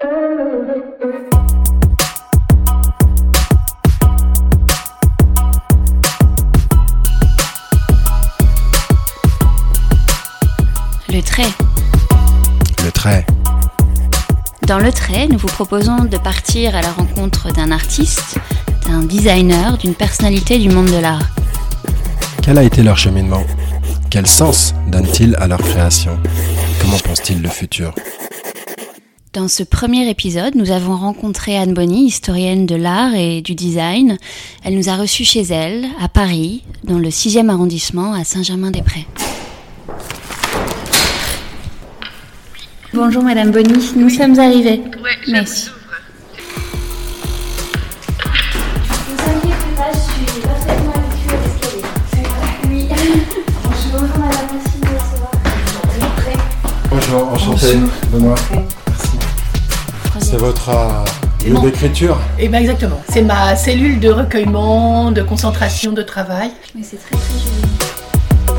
Le trait. Le trait. Dans le trait, nous vous proposons de partir à la rencontre d'un artiste, d'un designer, d'une personnalité du monde de l'art. Quel a été leur cheminement? Quel sens donnent-ils à leur création? Comment pensent-ils le futur? Dans ce premier épisode, nous avons rencontré Anne Bonny, historienne de l'art et du design. Elle nous a reçus chez elle, à Paris, dans le 6e arrondissement, à Saint-Germain-des-Prés. Bonjour Madame Bonny, nous sommes arrivés. Ouais, je Merci. vous ouvre. Vous inquiétez pas, je suis parfaitement habituée à l'escalier. C'est vrai Oui. Bonjour Madame, merci de recevoir. Bonjour, enchanté. Benoît. C'est votre euh, lieu d'écriture Eh bien exactement. C'est ma cellule de recueillement, de concentration, de travail. Oui, c'est très très joli.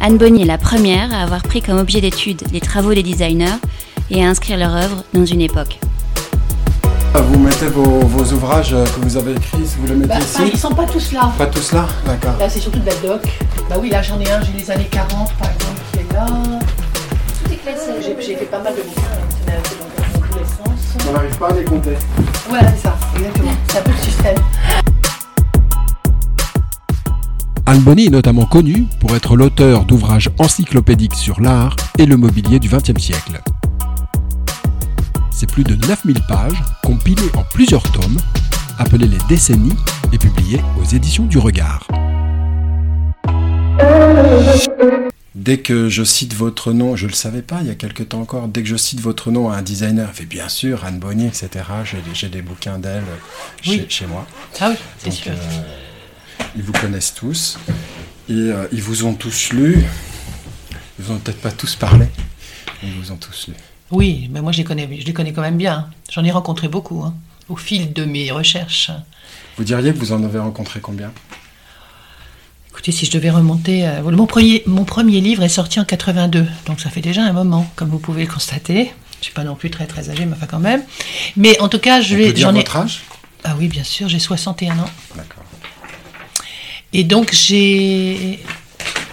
Anne Bonny est la première à avoir pris comme objet d'étude les travaux des designers et à inscrire leur œuvre dans une époque. Vous mettez vos, vos ouvrages que vous avez écrits, si vous les mettez Bah, ici ils sont pas tous là. Pas tous là D'accord. Là, c'est surtout de la doc. Bah oui, là, j'en ai un, j'ai les années 40, par exemple, qui est là. J'ai fait pas mal de bouquins, dans tous les sens. On n'arrive pas à les compter. Voilà, c'est ça, exactement. C'est un peu le système. Anne Bonny est notamment connue pour être l'auteur d'ouvrages encyclopédiques sur l'art et le mobilier du XXe siècle. C'est plus de 9000 pages, compilées en plusieurs tomes, appelés Les Décennies et publiées aux éditions du Regard. Dès que je cite votre nom, je ne le savais pas il y a quelque temps encore, dès que je cite votre nom à un designer, il fait bien sûr Anne Bonny, etc. J'ai des bouquins d'elle chez, Oui. chez moi. Ah oui, c'est sûr. euh, ils vous connaissent tous et euh, ils vous ont tous lu. Ils vous ont peut-être pas tous parlé, mais ils vous ont tous lu. Oui, mais moi, je les connais, je les connais quand même bien. J'en ai rencontré beaucoup, hein, au fil de mes recherches. Vous diriez que vous en avez rencontré combien? Écoutez, si je devais remonter, euh, mon, premier, mon premier livre est sorti en 82, donc ça fait déjà un moment, comme vous pouvez le constater. Je ne suis pas non plus très très âgée, mais enfin quand même. Mais en tout cas, je dire j'en ai. votre âge? Ah oui, bien sûr, j'ai 61 ans. D'accord. Et donc j'ai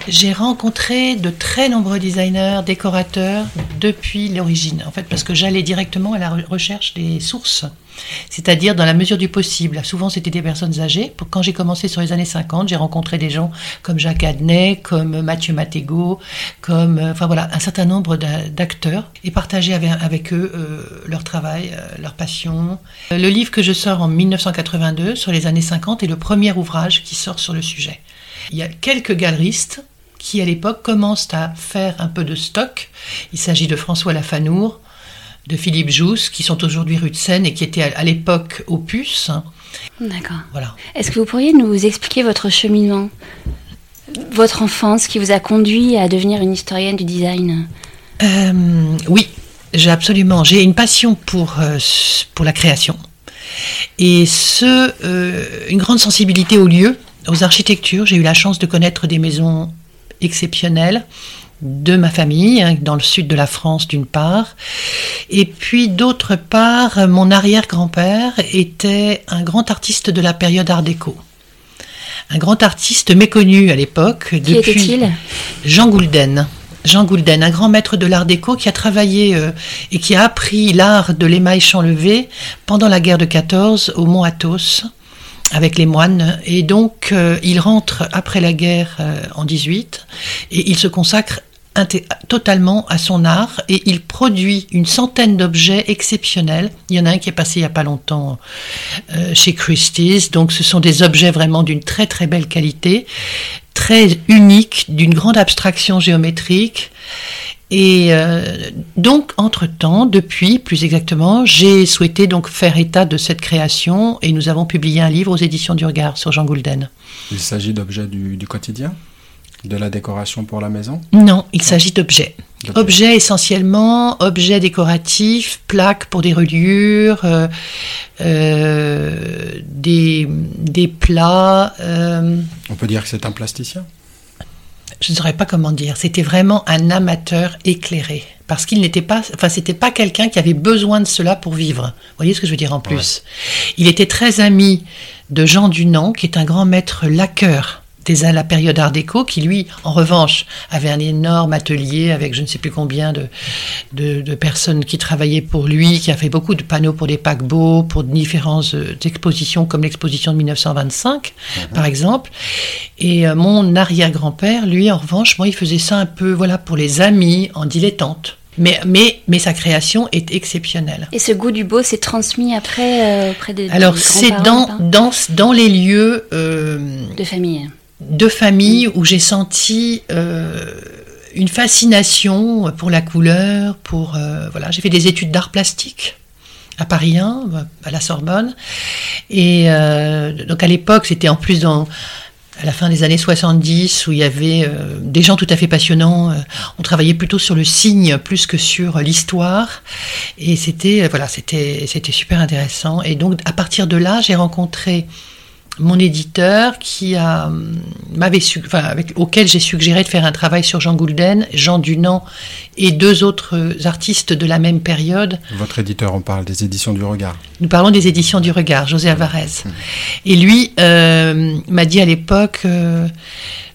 j'ai rencontré de très nombreux designers, décorateurs depuis l'origine, en fait, parce que j'allais directement à la re- recherche des sources, c'est-à-dire dans la mesure du possible. Souvent, c'était des personnes âgées. Quand j'ai commencé sur les années 50, j'ai rencontré des gens comme Jacques Adnet, comme Mathieu Mattego, comme, euh, enfin voilà, un certain nombre d'a- d'acteurs, et partagé avec, eux euh, leur travail, euh, leur passion. Le livre que je sors en 1982 sur les années 50 est le premier ouvrage qui sort sur le sujet. Il y a quelques galeristes qui, à l'époque, commencent à faire un peu de stock. Il s'agit de François Lafanour, de Philippe Jousse, qui sont aujourd'hui rue de Seine et qui étaient à à l'époque opus. D'accord. Voilà. Est-ce que vous pourriez nous expliquer votre cheminement, votre enfance qui vous a conduit à devenir une historienne du design? Euh, oui, j'ai absolument. J'ai une passion pour, euh, pour la création. Et ce, euh, une grande sensibilité aux lieux, aux architectures. J'ai eu la chance de connaître des maisons exceptionnelles de ma famille, hein, dans le sud de la France d'une part. Et puis d'autre part, mon arrière-grand-père était un grand artiste de la période Art déco. Un grand artiste méconnu à l'époque. Qui depuis- était-il? Jean Goulden. Jean Goulden, un grand maître de l'art déco qui a travaillé euh, et qui a appris l'art de l'émail chanlevé pendant la guerre de 14 au Mont Athos avec les moines. Et donc, euh, il rentre après la guerre euh, en 18 et il se consacre totalement à son art et il produit une centaine d'objets exceptionnels. Il y en a un qui est passé il n'y a pas longtemps euh, chez Christie's. Donc, ce sont des objets vraiment d'une très très belle qualité très unique, d'une grande abstraction géométrique. Et euh, donc, entre-temps, depuis plus exactement, j'ai souhaité donc faire état de cette création et nous avons publié un livre aux éditions du Regard sur Jean Goulden. Il s'agit d'objets du quotidien? De la décoration pour la maison Non, il s'agit d'objets. Objets essentiellement, objets décoratifs, plaques pour des reliures, euh, euh, des, des plats. euh, On peut dire que c'est un plasticien je ne saurais pas comment dire, c'était vraiment un amateur éclairé. parce qu'il n'était pas, enfin, c'était pas quelqu'un qui avait besoin de cela pour vivre. Vous voyez ce que je veux dire en plus? Il était très ami de Jean Dunant, qui est un grand maître laqueur à la période Art déco, qui lui, en revanche, avait un énorme atelier avec je ne sais plus combien de, de, personnes qui travaillaient pour lui, qui a fait beaucoup de panneaux pour des paquebots, pour différentes euh, expositions, comme l'exposition de 1925, mhm. par exemple. Et euh, mon arrière-grand-père, lui, en revanche, moi, il faisait ça un peu, voilà, pour les amis, en dilettante. Mais, mais, mais sa création est exceptionnelle. Et ce goût du beau s'est transmis après euh, auprès des Alors, c'est dans, dans, dans les lieux... de famille de famille où j'ai senti euh, une fascination pour la couleur, pour euh, voilà, j'ai fait des études d'art plastique à Paris 1, à la Sorbonne, et euh, donc à l'époque c'était en plus dans à la fin des années 70 où il y avait des gens tout à fait passionnants. on travaillait plutôt sur le signe plus que sur l'histoire, et c'était voilà, c'était c'était super intéressant. Et donc à partir de là, j'ai rencontré mon éditeur qui a m'avait enfin, avec, auquel j'ai suggéré de faire un travail sur Jean Goulden, Jean Dunant et deux autres artistes de la même période. Votre éditeur, on parle des éditions du Regard. Nous parlons des éditions du Regard, José Alvarez. Mmh. Et lui euh, m'a dit à l'époque. Euh,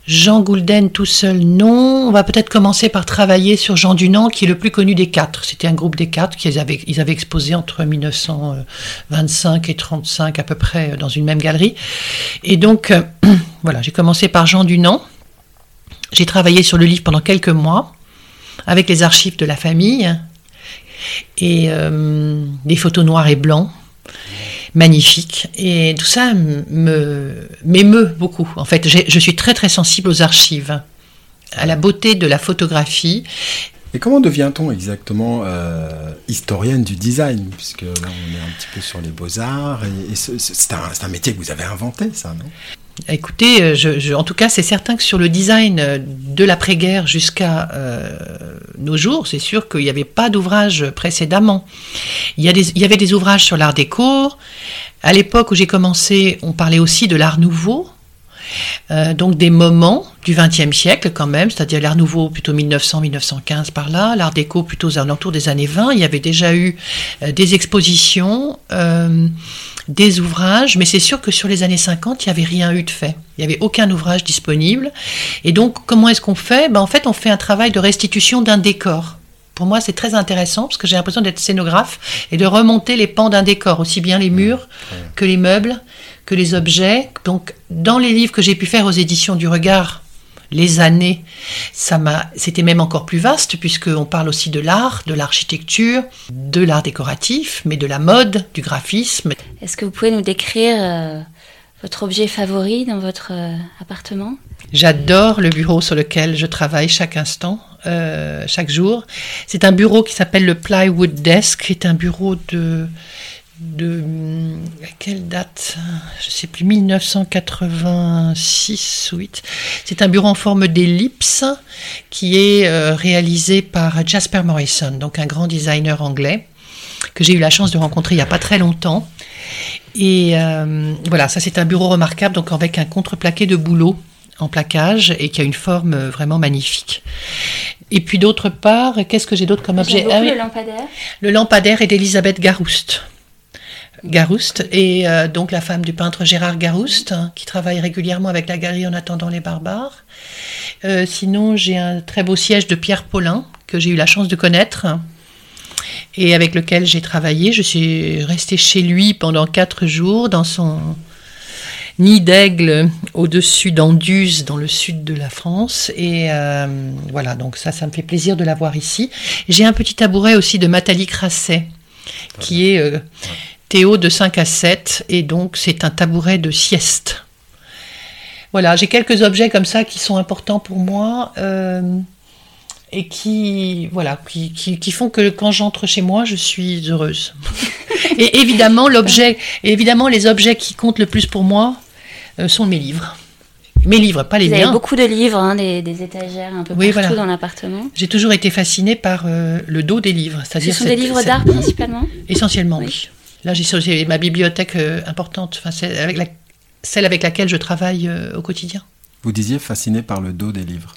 Jean Goulden tout seul, non. On va peut-être commencer par travailler sur Jean Dunant, qui est le plus connu des quatre. C'était un groupe des quatre qu'ils avaient, ils avaient exposé entre 1925 et 35 à peu près dans une même galerie. Et donc, euh, voilà, j'ai commencé par Jean Dunant. J'ai travaillé sur le livre pendant quelques mois avec les archives de la famille et euh, des photos noires et blancs magnifique. Et tout ça me m'émeut beaucoup. En fait, je suis très très sensible aux archives, à la beauté de la photographie. Et comment devient-on exactement euh, historienne du design? Puisque là, on est un petit peu sur les beaux-arts. Et, c'est un, un, métier que vous avez inventé, ça, non? Écoutez, euh, je, en tout cas, c'est certain que sur le design euh, de l'après-guerre jusqu'à euh, nos jours, c'est sûr qu'il n'y avait pas d'ouvrage précédemment. Il y, des, il avait des ouvrages sur l'art déco. À l'époque où j'ai commencé, on parlait aussi de l'art nouveau. Donc des moments du XXe siècle quand même, c'est-à-dire l'art nouveau plutôt 1900-1915 par là, l'art déco plutôt aux alentours des années 20. Il y avait déjà eu des expositions des ouvrages, mais c'est sûr que sur les années 50, il n'y avait rien eu de fait. Il n'y avait aucun ouvrage disponible. Et donc, comment est-ce qu'on fait? Ben, En fait, on fait un travail de restitution d'un décor. Pour moi, c'est très intéressant parce que j'ai l'impression d'être scénographe et de remonter les pans d'un décor, aussi bien les murs que les meubles, que les objets. Donc, dans les livres que j'ai pu faire aux éditions du Regard, les années, ça m'a, c'était même encore plus vaste puisqu'on parle aussi de l'art, de l'architecture, de l'art décoratif, mais de la mode, du graphisme. Est-ce que vous pouvez nous décrire euh, votre objet favori dans votre euh, appartement? J'adore le bureau sur lequel je travaille chaque instant, euh, chaque jour. C'est un bureau qui s'appelle le Plywood Desk, qui est un bureau de de à quelle date? Je sais plus, 1986 ou 8. C'est un bureau en forme d'ellipse qui est euh, réalisé par Jasper Morrison, donc un grand designer anglais que j'ai eu la chance de rencontrer il n'y a pas très longtemps. Et euh, voilà, ça c'est un bureau remarquable, donc avec un contreplaqué de bouleau en plaquage et qui a une forme vraiment magnifique. Et puis d'autre part, qu'est-ce que j'ai d'autre comme objet? ah Le lampadaire. Le lampadaire est d'Elisabeth Garouste. Garouste, et euh, donc la femme du peintre Gérard Garouste, hein, qui travaille régulièrement avec la galerie en attendant les barbares. Euh, sinon, j'ai un très beau siège de Pierre Paulin, que j'ai eu la chance de connaître, et avec lequel j'ai travaillé. Je suis restée chez lui pendant quatre jours dans son nid d'aigle au-dessus d'Anduze, dans le sud de la France. Et euh, voilà, donc ça, ça me fait plaisir de l'avoir ici. J'ai un petit tabouret aussi de Matali Crasset, qui est Théo de 5 à 7, et donc c'est un tabouret de sieste. Voilà, j'ai quelques objets comme ça qui sont importants pour moi euh, et qui, voilà, qui, qui, font que quand j'entre chez moi, je suis heureuse. et évidemment, l'objet, évidemment, les objets qui comptent le plus pour moi euh, sont mes livres. Mes livres, pas les Vous miens. Avez beaucoup de livres, hein, des, étagères un peu partout dans l'appartement. J'ai toujours été fascinée par euh, le dos des livres. Ce sont des livres d'art principalement? Essentiellement, oui. Là, j'ai ma bibliothèque euh, importante, enfin, celle avec, la, celle avec laquelle je travaille euh, au quotidien. Vous disiez fasciné par le dos des livres.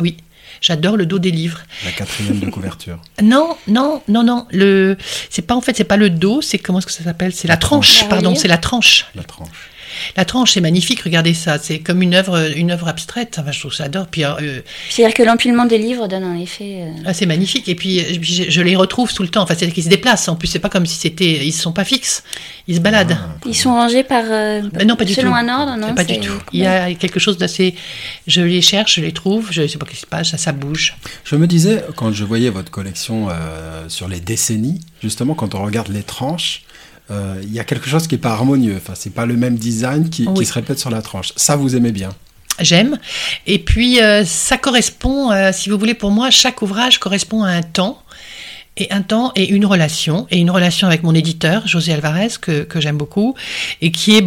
Oui. J'adore le dos des livres. La quatrième de couverture. Non, non, non, non. Le, c'est pas en fait, c'est pas le dos, c'est comment est-ce que ça s'appelle? C'est la, La tranche. tranche. Pardon, Ah c'est la tranche. La tranche. La tranche, c'est magnifique. Regardez ça. C'est comme une œuvre, une œuvre abstraite. Enfin, je trouve ça j'adore. Puis euh, C'est-à-dire que l'empilement des livres donne un effet. euh, ah, c'est magnifique. Et puis, euh, je, je les retrouve tout le temps. Enfin, c'est qu'ils se déplacent. En plus, c'est pas comme si c'était, ils sont pas fixes. Ils se baladent. Ah, Ils sont rangés par. euh, Ben non, pas du selon tout. un ordre, non Pas du tout. Il y a quelque chose d'assez. Je les cherche, je les trouve. Je sais pas ce qui se passe. Ça, ça bouge. Je me disais, quand je voyais votre collection euh, sur les décennies, justement, quand on regarde les tranches, euh, il y a quelque chose qui n'est pas harmonieux. Enfin, c'est pas le même design qui, se répète sur la tranche. Ça, vous aimez bien. J'aime. Et puis, euh, ça correspond, euh, si vous voulez, pour moi, chaque ouvrage correspond à un temps. Et un temps et une relation. Et une relation avec mon éditeur, José Alvarez, que, que j'aime beaucoup. Et qui est,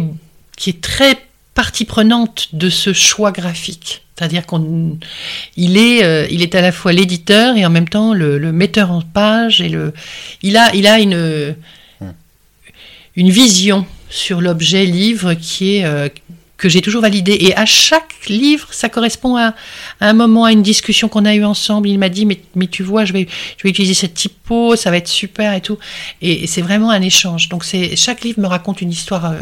qui est très partie prenante de ce choix graphique. C'est-à-dire qu'on, il est, euh, il est à la fois l'éditeur et en même temps le, le metteur en page et le, il a, il a une, une vision sur l'objet livre qui est euh, que j'ai toujours validé. Et à chaque livre, ça correspond à, un moment, à une discussion qu'on a eue ensemble. Il m'a dit, mais, mais tu vois, je vais, je vais utiliser cette typo, ça va être super et tout. Et, et c'est vraiment un échange. Donc c'est chaque livre me raconte une histoire. euh,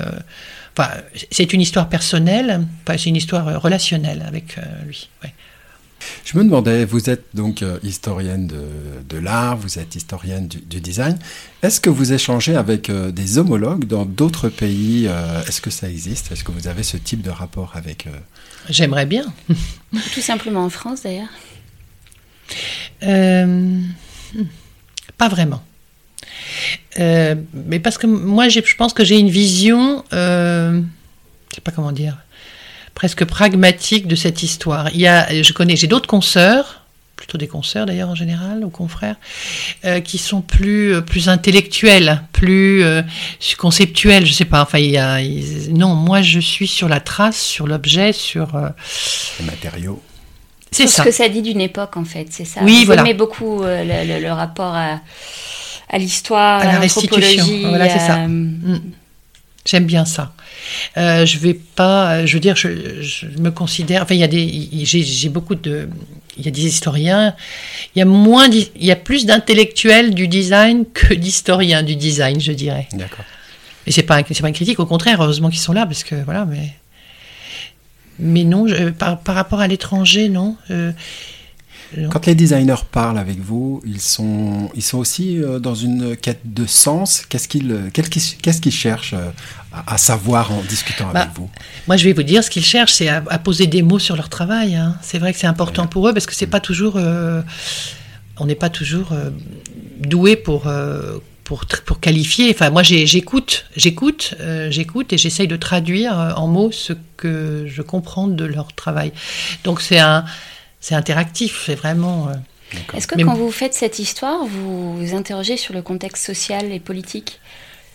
Enfin, c'est une histoire personnelle, enfin, c'est une histoire euh, relationnelle avec euh, lui. ouais. Je me demandais, vous êtes donc euh, historienne de, de l'art, vous êtes historienne du, du design. Est-ce que vous échangez avec euh, des homologues dans d'autres pays euh, Est-ce que ça existe? Est-ce que vous avez ce type de rapport avec J'aimerais bien. Tout simplement en France d'ailleurs. Euh, pas vraiment. Euh, mais parce que moi, je pense que j'ai une vision, euh, je sais pas comment dire, presque pragmatique de cette histoire. Il y a, je connais, j'ai d'autres consoeurs, plutôt des consoeurs d'ailleurs en général, ou confrères, euh, qui sont plus, euh, plus intellectuels, plus euh, conceptuels, je sais pas. Enfin, il y a, il- non, moi, je suis sur la trace, sur l'objet, sur. euh, les matériaux c'est ça. ce que ça dit d'une époque en fait, c'est ça. Oui, Vous voilà. aimez beaucoup euh, le, le- le rapport à, à l'histoire, À à, la restitution. Voilà, c'est ça. Mm. J'aime bien ça. Euh, je vais pas, euh, je veux dire, je, je me considère. Enfin, il y a des, j'ai beaucoup de, il y a des historiens. Il y a moins, il y a plus d'intellectuels du design que d'historiens du design, je dirais. D'accord. Et c'est pas, c'est pas une critique, au contraire, heureusement qu'ils sont là, parce que voilà, mais, mais non, je- par, par rapport à l'étranger, non. euh, non. Quand les designers parlent avec vous, ils sont, ils sont aussi euh, dans une quête de sens. Qu'est-ce qu'ils, qu'est-ce qu'ils, qu'est-ce qu'ils cherchent euh, à, savoir en discutant Bah, avec vous? Moi, je vais vous dire, ce qu'ils cherchent, c'est à, à poser des mots sur leur travail. hein. C'est vrai que c'est important pour eux parce que c'est pas toujours, euh, on n'est pas toujours euh, doué pour euh, pour pour qualifier. Enfin, moi, j'écoute, j'écoute, euh, j'écoute et j'essaye de traduire euh, en mots ce que je comprends de leur travail. Donc, c'est un, c'est interactif, c'est vraiment. euh. Est-ce que Mais- quand vous faites cette histoire, vous vous interrogez sur le contexte social et politique?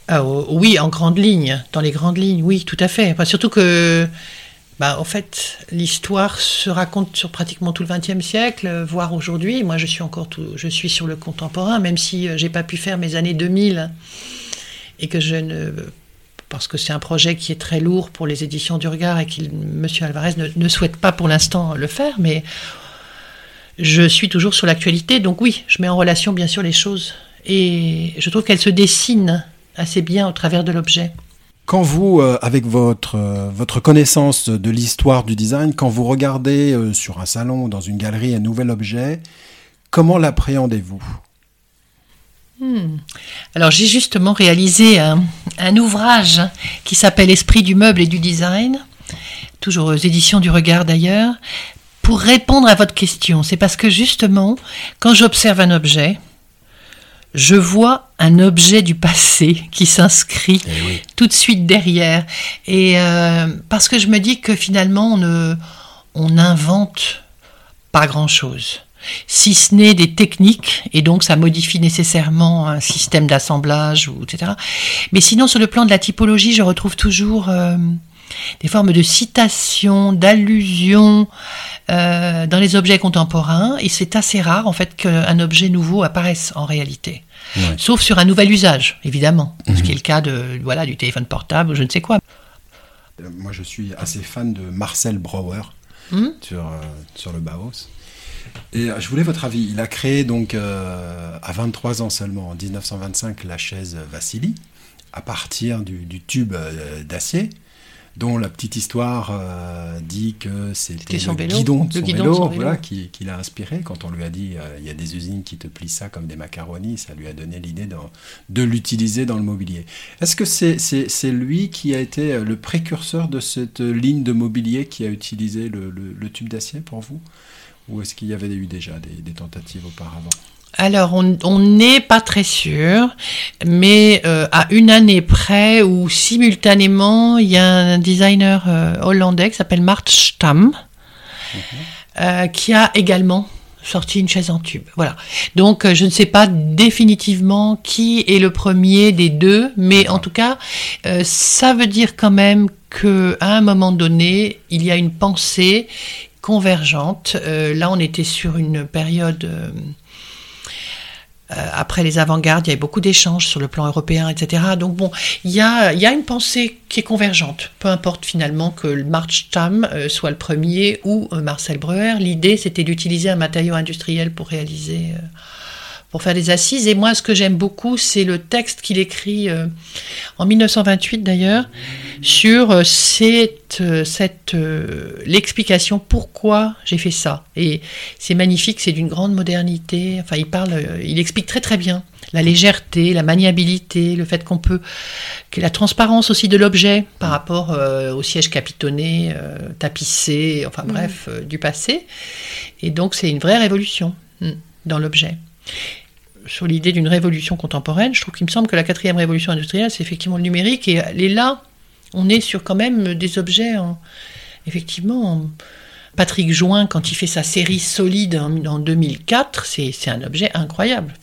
Ah, oh, oui, en grande ligne, dans les grandes lignes, oui, tout à fait. Enfin, surtout que, bah, en fait, l'histoire se raconte sur pratiquement tout le XXe siècle, euh, voire aujourd'hui. Moi, je suis encore tout, je suis sur le contemporain, même si euh, j'ai pas pu faire mes années 2000 et que je ne, parce que c'est un projet qui est très lourd pour les éditions du Regard et que Monsieur Alvarez ne, ne souhaite pas pour l'instant le faire, mais je suis toujours sur l'actualité, donc oui, je mets en relation bien sûr les choses et je trouve qu'elles se dessinent assez bien au travers de l'objet. Quand vous, euh, avec votre, euh, votre connaissance de l'histoire du design, quand vous regardez euh, sur un salon ou dans une galerie un nouvel objet, comment l'appréhendez-vous? Alors j'ai justement réalisé un, un ouvrage qui s'appelle Esprit du meuble et du design, toujours aux éditions du Regard d'ailleurs, pour répondre à votre question. C'est parce que justement, quand j'observe un objet, je vois un objet du passé qui s'inscrit Eh oui. tout de suite derrière. Et euh, parce que je me dis que finalement, on ne, on n'invente pas grand-chose. Si ce n'est des techniques, et donc ça modifie nécessairement un système d'assemblage, etc. Mais sinon, sur le plan de la typologie, je retrouve toujours euh, des formes de citation, d'allusion euh, dans les objets contemporains, et c'est assez rare en fait qu'un objet nouveau apparaisse en réalité. Ouais. Sauf sur un nouvel usage, évidemment, ce qui est le cas de, voilà, du téléphone portable ou je ne sais quoi. Euh, Moi, je suis assez fan de Marcel Brouwer Hmm sur, euh, sur le Bauhaus. Et je voulais votre avis. Il a créé donc à 23 ans seulement, en 1925, la chaise Vassili, à partir du tube d'acier dont la petite histoire euh, dit que c'était le guidon de son, vélo, Voilà, qui, l'a inspiré. Quand on lui a dit euh, il y a des usines qui te plient ça comme des macaronis, ça lui a donné l'idée de, l'utiliser dans le mobilier. Est-ce que c'est lui qui a été euh, le précurseur de cette ligne de mobilier qui a utilisé le, tube d'acier pour vous? Ou est-ce qu'il y avait eu déjà des tentatives auparavant alors, on n'est pas très sûr, mais euh, à une année près ou simultanément, il y a un designer euh, hollandais qui s'appelle Mart Stam, mhm. euh, qui a également sorti une chaise en tube. Voilà. Donc, je ne sais pas définitivement qui est le premier des deux, mais en tout cas, ça veut dire quand même qu'à un moment donné, il y a une pensée convergente. là, on était sur une période euh, après les avant-gardes, il y avait beaucoup d'échanges sur le plan européen, etc. Donc bon, il y a, une pensée qui est convergente. Peu importe finalement que le Marchtam euh, soit le premier ou euh, Marcel Breuer. L'idée, c'était d'utiliser un matériau industriel pour réaliser pour faire des assises. Et moi, ce que j'aime beaucoup, c'est le texte qu'il écrit euh, en 1928 d'ailleurs sur euh, cette, euh, cette l'explication pourquoi j'ai fait ça. Et c'est magnifique, c'est d'une grande modernité. Enfin, il parle, il explique très très bien la légèreté, la maniabilité, le fait qu'on peut, que la transparence aussi de l'objet par rapport au siège capitonné, tapissé, enfin mmh. bref, du passé. Et donc c'est une vraie révolution hmm, dans l'objet sur l'idée d'une révolution contemporaine, je trouve qu'il me semble que la quatrième révolution industrielle, c'est effectivement le numérique. Et, là, on est sur quand même des objets, effectivement. Patrick Join, quand il fait sa série solide en, 2004, c'est un objet incroyable.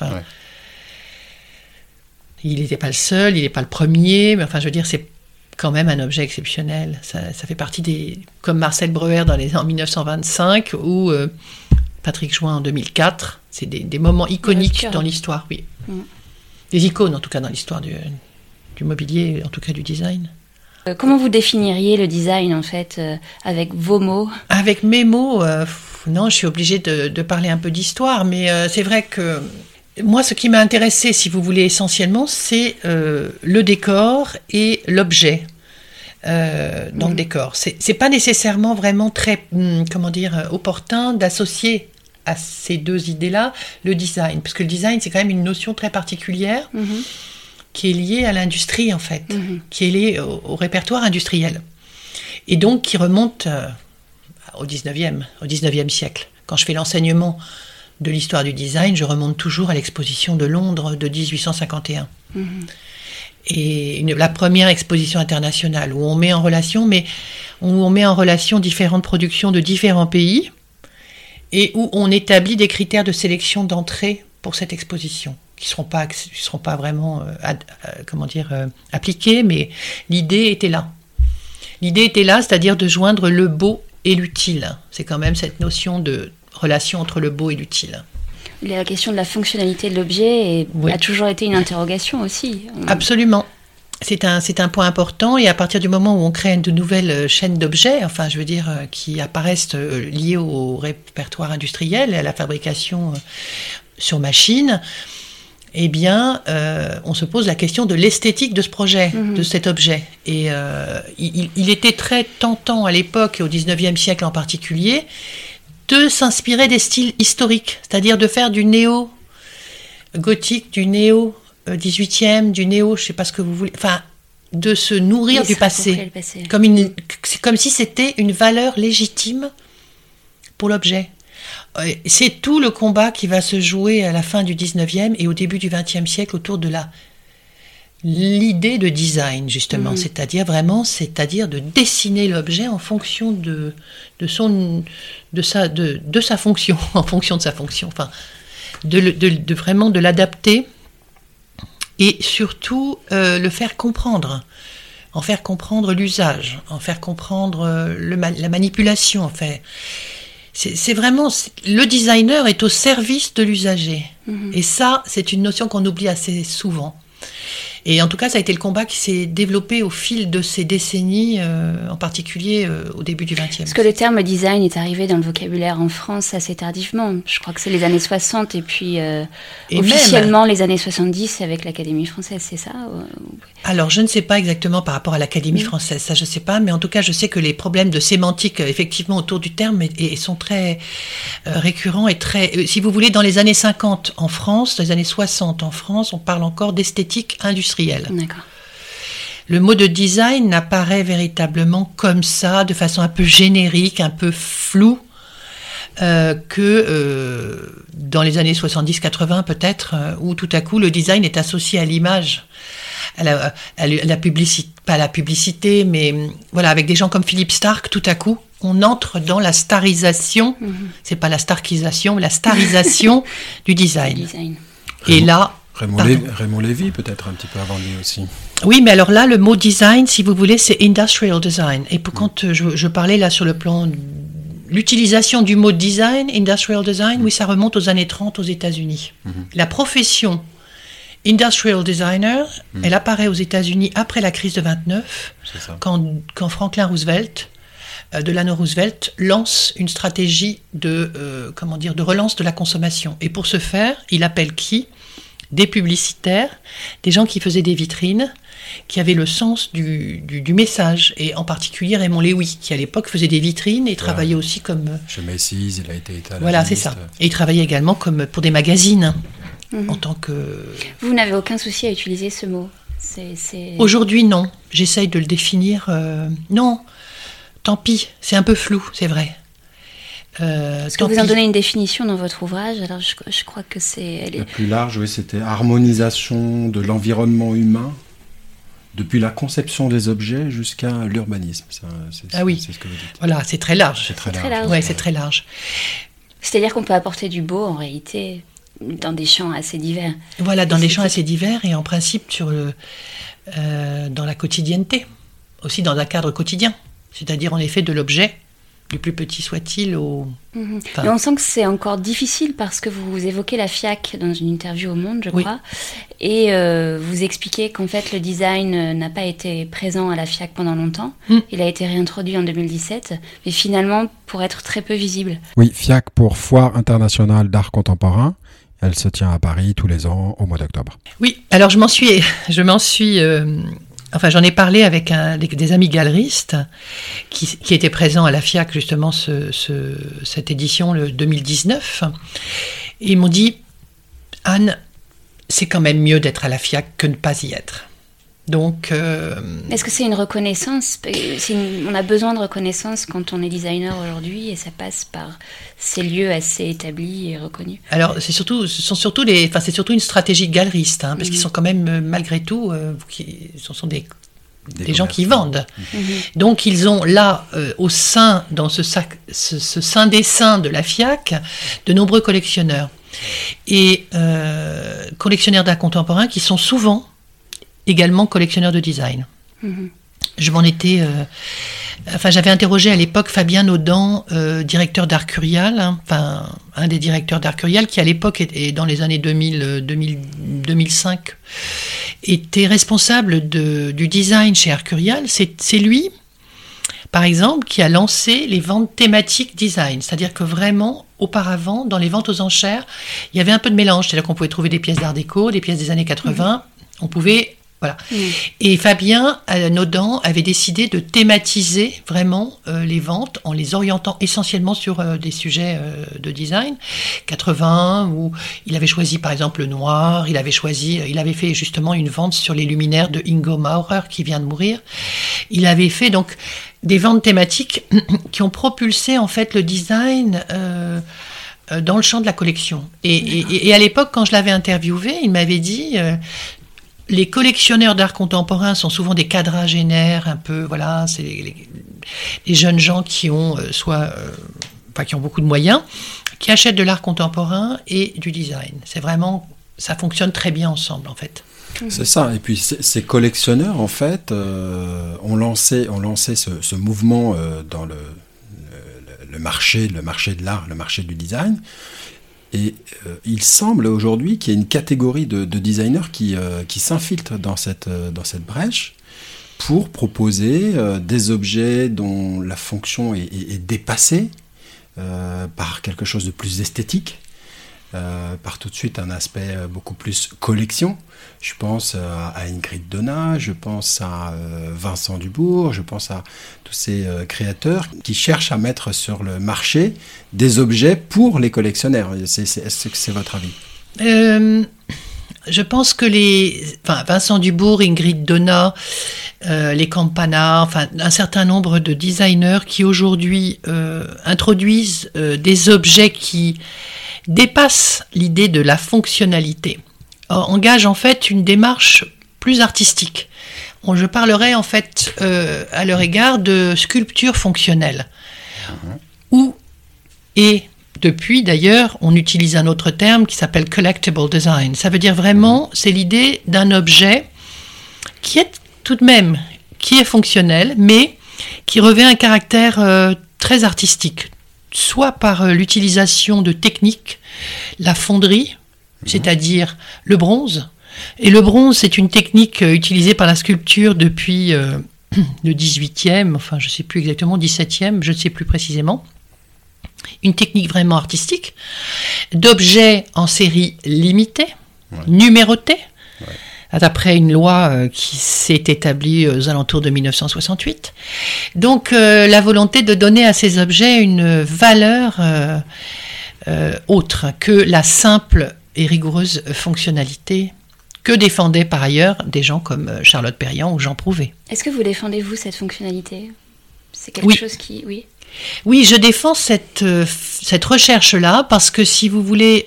Il n'était pas le seul, il n'est pas le premier, mais enfin, je veux dire, c'est quand même un objet exceptionnel. Ça, fait partie des. Comme Marcel Breuer dans les, en 1925, ou euh, Patrick Join en 2004. C'est des, moments iconiques dans l'histoire, oui. Mm. Des icônes, en tout cas, dans l'histoire du, mobilier, en tout cas du design. Euh, comment vous définiriez le design, en fait, euh, avec vos mots? Avec mes mots, euh, non, je suis obligée de, parler un peu d'histoire, mais c'est vrai que moi, ce qui m'a intéressé, si vous voulez, essentiellement, c'est le décor et l'objet. dans le mm. décor. C'est pas nécessairement vraiment très, hmm, comment dire, opportun d'associer à ces deux idées-là le design. Parce que le design, c'est quand même une notion très particulière mhm. qui est liée à l'industrie, en fait, mhm. qui est liée au, répertoire industriel. Et donc qui remonte euh, au 19e, au 19e siècle. Quand je fais l'enseignement de l'histoire du design, je remonte toujours à l'exposition de Londres de 1851. Mhm. Et la première exposition internationale où on met en relation, mais où on met en relation différentes productions de différents pays et où on établit des critères de sélection d'entrée pour cette exposition qui ne seront pas, seront pas vraiment euh, euh, comment dire, euh, appliqués, mais l'idée était là. L'idée était là, c'est-à-dire de joindre le beau et l'utile. C'est quand même cette notion de relation entre le beau et l'utile. La question de la fonctionnalité de l'objet a toujours été une interrogation aussi. Absolument c'est un, c'est un point important et à partir du moment où on crée de nouvelles euh, chaînes d'objets, enfin je veux dire, euh, qui apparaissent euh, liées au répertoire industriel, à la fabrication sur machine, eh bien, on se pose la question de l'esthétique de ce projet, mhm. de cet objet. Et il, il, était très tentant à l'époque, et au 19e siècle en particulier, de s'inspirer des styles historiques, c'est-à-dire de faire du néo-gothique, du néo 18e, euh, du néo, je sais pas ce que vous voulez, enfin, de se nourrir du passé. Comme, une, comme si c'était une valeur légitime pour l'objet. Euh, c'est tout le combat qui va se jouer à la fin du 19e et au début du 20e siècle autour de la l'idée de design justement, mhm. c'est-à-dire vraiment, c'est-à-dire de dessiner l'objet en fonction de, de son de sa de, de, sa fonction, en fonction de sa fonction, enfin de, de, de vraiment de l'adapter et surtout euh, le faire comprendre, en faire comprendre l'usage, en faire comprendre euh, le, la manipulation. En fait, c'est vraiment le designer est au service de l'usager, mhm. et ça, c'est une notion qu'on oublie assez souvent. Et en tout cas, ça a été le combat qui s'est développé au fil de ces décennies, euh, en particulier euh, au début du XXe. Est-ce que le terme design est arrivé dans le vocabulaire en France assez tardivement Je crois que c'est les années 60 et puis euh, Et officiellement les années 70 avec l'Académie française, c'est ça Alors, je ne sais pas exactement par rapport à l'Académie française, ça je ne sais pas, mais en tout cas, je sais que les problèmes de sémantique, effectivement, autour du terme, et, et sont très récurrents et très. si vous voulez, dans les années 50 en France, dans les années 60 en France, on parle encore d'esthétique industrielle. Le mot de design n'apparaît véritablement comme ça, de façon un peu générique, un peu floue, euh, que euh, dans les années 70-80 peut-être, euh, où tout à coup le design est associé à l'image, à la, à la publicité, pas à la publicité, mais hum, voilà, avec des gens comme Philippe Stark, tout à coup, on entre dans la starisation, c'est pas la starkisation, mais la starisation du design. Design. Et là, Raymond. Lévy, Raymond Lévy, peut-être un petit peu avant lui aussi. Oui, mais alors là, le mot design, si vous voulez, c'est industrial design. Et pour quand euh, je, je parlais là sur le plan l'utilisation du mot design, industrial design, oui, ça remonte aux années 30 aux États-Unis. La profession industrial designer, elle apparaît aux États-Unis après la crise de 29, C'est ça. quand, quand Franklin Roosevelt, euh, Delano Roosevelt, lance une stratégie de, euh, comment dire, de relance de la consommation. Et pour ce faire, il appelle qui? Des publicitaires, des gens qui faisaient des vitrines, qui avaient le sens du, du- du message. Et en particulier Raymond Lewy, qui à l'époque faisait des vitrines et travaillait aussi comme... euh, Chez Macy's, il a été étalagiste. Voilà, c'est ça. Et il travaillait également comme pour des magazines, en tant que... Vous n'avez aucun souci à utiliser ce mot? Aujourd'hui, non. J'essaye de le définir. euh, non, tant pis, c'est un peu flou, c'est vrai. Euh, Est-ce que vous en donnez une définition dans votre ouvrage? Alors je, je crois que c'est. est- La plus large, oui, c'était harmonisation de l'environnement humain depuis la conception des objets jusqu'à l'urbanisme. Ça, c'est- Ah oui. C'est ce que vous dites. Voilà, c'est très large. C'est très très large. large. Ouais, c'est très large. C'est-à-dire qu'on peut apporter du beau en réalité dans des champs assez divers. Voilà, dans Et des champs assez divers et en principe sur le, euh, dans la quotidienneté, aussi dans un cadre quotidien. C'est-à-dire en effet de l'objet, du plus petit soit-il au... Mhm. Enfin- on sent que c'est encore difficile parce que vous évoquez la FIAC dans une interview au Monde, je Oui. crois, et euh, vous expliquez qu'en fait le design euh, n'a pas été présent à la FIAC pendant longtemps. Mm. Il a été réintroduit en 2017, mais finalement pour être très peu visible. Oui, FIAC pour Foire internationale d'art contemporain. Elle se tient à Paris tous les ans au mois d'octobre. Oui, alors je m'en suis, je m'en suis, euh, enfin j'en ai parlé avec un, des, amis galeristes qui, étaient présents à la FIAC justement ce, ce- cette édition le 2019. Et ils m'ont dit, Anne, c'est quand même mieux d'être à la FIAC que de ne pas y être. Donc, euh, Est-ce que c'est une reconnaissance? C'est une- On a besoin de reconnaissance quand on est designer aujourd'hui et ça passe par ces lieux assez établis et reconnus. alors c'est surtout, ce sont surtout les, enfin c'est surtout une stratégie galeriste, hein, parce qu'ils sont quand même euh, malgré tout, euh, qui, ce sont des des, gens qui vendent. Donc ils ont là, euh, au sein, dans ce, sac, ce, ce sein des seins de la FIAC, de nombreux collectionneurs. Et euh, collectionneurs d'art contemporain qui sont souvent également collectionneurs de design. Mhm. Je m'en étais... euh, Enfin, j'avais interrogé à l'époque Fabien Naudan, euh, directeur d'Art Curial, hein, enfin, un des directeurs d'Art Curial, qui à l'époque, et dans les années 2000, euh, 2000, 2005, était responsable de- du design chez Art Curial. C'est c'est lui, par exemple, qui a lancé les ventes thématiques design. C'est-à-dire que vraiment, auparavant, dans les ventes aux enchères, il y avait un peu de mélange. C'est-à-dire qu'on pouvait trouver des pièces d'art déco, des pièces des années 80. On pouvait. Voilà. Et Fabien Naudan avait décidé de thématiser vraiment euh, les ventes en les orientant essentiellement sur euh, des sujets euh, de design. 80, où il avait choisi par exemple le noir, il avait choisi, il avait fait justement une vente sur les luminaires de Ingo Maurer qui vient de mourir. Il avait fait donc des ventes thématiques qui ont propulsé en fait le design. dans le champ de la collection. Et, et- et à l'époque, quand je l'avais interviewé, il m'avait dit euh, les collectionneurs d'art contemporain sont souvent des quadragénaires, un peu, voilà, c'est les, les- les jeunes gens qui ont euh, soit, euh, enfin, qui ont beaucoup de moyens, qui achètent de l'art contemporain et du design. C'est vraiment, ça fonctionne très bien ensemble, en fait. C'est ça. Et puis ces collectionneurs, en fait, euh, ont lancé, ont lancé ce, ce mouvement euh, dans le, le, le marché, le marché de l'art, le marché du design. Et euh, il semble aujourd'hui qu'il y ait une catégorie de, designers qui, euh, s'infiltrent euh, dans cette brèche pour proposer des objets dont la fonction est dépassée par quelque chose de plus esthétique euh, par tout de suite un aspect euh, beaucoup plus collection. Je pense euh, à Ingrid Donat, je pense à Vincent Dubourg, je pense à tous ces créateurs qui cherchent à mettre sur le marché des objets pour les collectionneurs. Est-ce que c'est votre avis? Je pense que les, enfin, Vincent Dubourg, Ingrid Donat, les Campana, enfin un certain nombre de designers qui aujourd'hui introduisent des objets qui dépasse l'idée de la fonctionnalité, euh, engage en fait une démarche plus artistique. Je parlerai en fait euh, à leur égard de sculpture fonctionnelle. Ou, et depuis d'ailleurs, on utilise un autre terme qui s'appelle collectible design. Ça veut dire vraiment, c'est l'idée d'un objet qui est tout de même, qui est fonctionnel, mais qui revêt un caractère euh, très artistique, soit par euh, l'utilisation de techniques, la fonderie, mhm. c'est-à-dire le bronze. Et le bronze, c'est une technique euh, utilisée par la sculpture depuis euh, le 18e, enfin je ne sais plus exactement, 17e, je ne sais plus précisément. Une technique vraiment artistique, d'objets en série limitée, numérotés, d'après une loi euh, qui s'est établie aux alentours de 1968. Donc euh, la volonté de donner à ces objets une valeur euh, autre que la simple et rigoureuse fonctionnalité que défendaient par ailleurs des gens comme Charlotte Perriand ou Jean Prouvé. Est-ce que vous défendez, vous, cette fonctionnalité? C'est quelque chose qui... Oui. Oui, je défends cette, cette recherche-là parce que si vous voulez,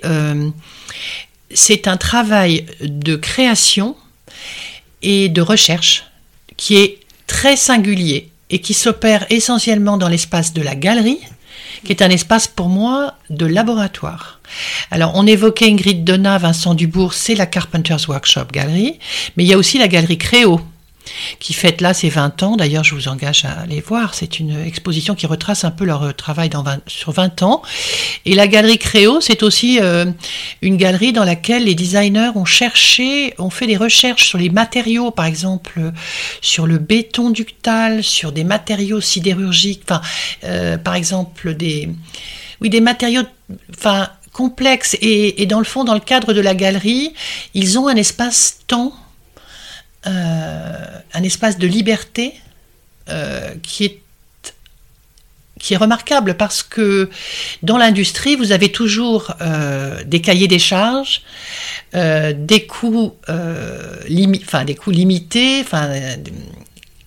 c'est un travail de création et de recherche qui est très singulier et qui s'opère essentiellement dans l'espace de la galerie, qui est un espace pour moi de laboratoire. Alors, on évoquait Ingrid Donat, Vincent Dubourg, c'est la Carpenter's Workshop Galerie, mais il y a aussi la galerie Créo, qui fête là ses 20 ans. D'ailleurs, je vous engage à aller voir. C'est une exposition qui retrace un peu leur euh, travail sur 20 ans. Et la galerie Créo, c'est aussi euh, une galerie dans laquelle les designers ont cherché, ont fait des recherches sur les matériaux, par exemple sur le béton ductal, sur des matériaux sidérurgiques, enfin, euh, par exemple des, oui, des matériaux, enfin, complexes. Et, dans le fond, dans le cadre de la galerie, ils ont un espace-temps euh, un espace de liberté euh, qui est qui est remarquable parce que dans l'industrie, vous avez toujours euh, des cahiers des charges, des coûts, enfin des coûts limités, enfin